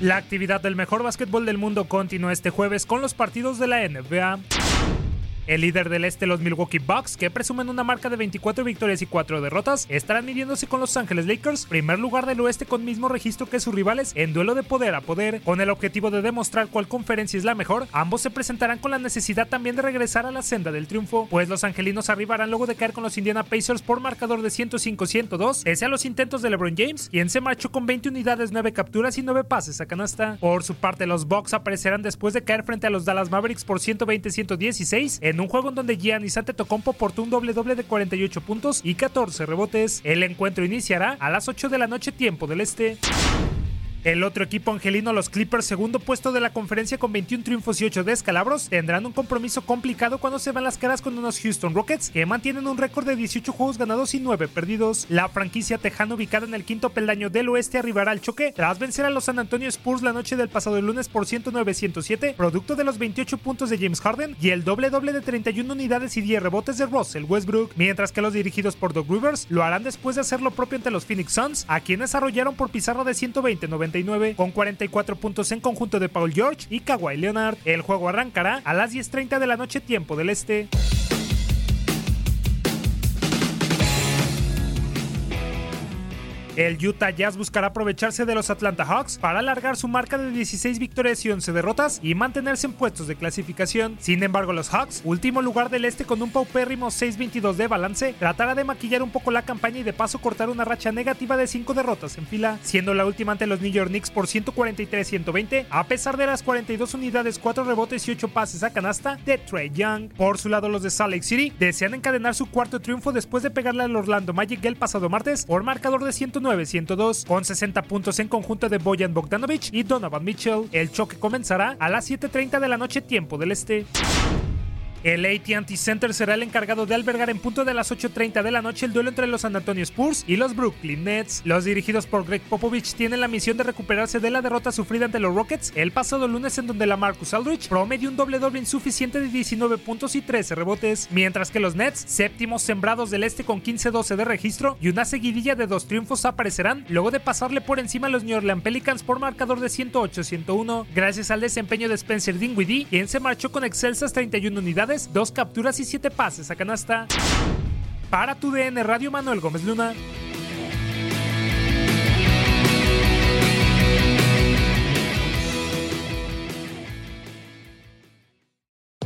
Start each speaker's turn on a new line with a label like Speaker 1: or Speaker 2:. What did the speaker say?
Speaker 1: La actividad del mejor básquetbol del mundo continúa este jueves con los partidos de la NBA. El líder del este, los Milwaukee Bucks, que presumen una marca de 24 victorias y 4 derrotas, estarán midiéndose con Los Ángeles Lakers, primer lugar del oeste con mismo registro que sus rivales en duelo de poder a poder. Con el objetivo de demostrar cuál conferencia es la mejor, ambos se presentarán con la necesidad también de regresar a la senda del triunfo, pues los angelinos arribarán luego de caer con los Indiana Pacers por marcador de 105-102, pese a los intentos de LeBron James, quien se marchó con 20 unidades, 9 capturas y 9 pases a canasta. Por su parte, los Bucks aparecerán después de caer frente a los Dallas Mavericks por 120-116 en un juego en donde Giannis Antetokounmpo portó un doble doble de 48 puntos y 14 rebotes. El encuentro iniciará a las 8 de la noche tiempo del este. El otro equipo angelino, los Clippers, segundo puesto de la conferencia con 21 triunfos y 8 descalabros, tendrán un compromiso complicado cuando se van las caras con unos Houston Rockets que mantienen un récord de 18 juegos ganados y 9 perdidos. La franquicia tejana ubicada en el quinto peldaño del oeste arribará al choque tras vencer a los San Antonio Spurs la noche del pasado lunes por 109-107, producto de los 28 puntos de James Harden y el doble doble de 31 unidades y 10 rebotes de Russell Westbrook, mientras que los dirigidos por Doug Rivers lo harán después de hacer lo propio ante los Phoenix Suns, a quienes arrollaron por pizarra de 120-99 con 44 puntos en conjunto de Paul George y Kawhi Leonard. El juego arrancará a las 10.30 de la noche tiempo del este. El Utah Jazz buscará aprovecharse de los Atlanta Hawks para alargar su marca de 16 victorias y 11 derrotas y mantenerse en puestos de clasificación. Sin embargo, los Hawks, último lugar del este con un paupérrimo 6-22 de balance, tratará de maquillar un poco la campaña y de paso cortar una racha negativa de 5 derrotas en fila, siendo la última ante los New York Knicks por 143-120, a pesar de las 42 unidades, 4 rebotes y 8 pases a canasta de Trey Young. Por su lado, los de Salt Lake City desean encadenar su cuarto triunfo después de pegarle al Orlando Magic el pasado martes por marcador de 109 102 con 60 puntos en conjunto de Boyan Bogdanovich y Donovan Mitchell. El choque comenzará a las 7.30 de la noche tiempo del este. El AT&T Center será el encargado de albergar en punto de las 8.30 de la noche el duelo entre los San Antonio Spurs y los Brooklyn Nets. Los dirigidos por Greg Popovich tienen la misión de recuperarse de la derrota sufrida ante los Rockets el pasado lunes en donde la Marcus Aldridge promedió un doble doble insuficiente de 19 puntos y 13 rebotes, mientras que los Nets, séptimos sembrados del este con 15-12 de registro y una seguidilla de dos triunfos aparecerán luego de pasarle por encima a los New Orleans Pelicans por marcador de 108-101, gracias al desempeño de Spencer Dinwiddie, quien se marchó con excelsas 31 unidades dos capturas y siete pases a canasta. Para tu DN Radio Manuel Gómez Luna.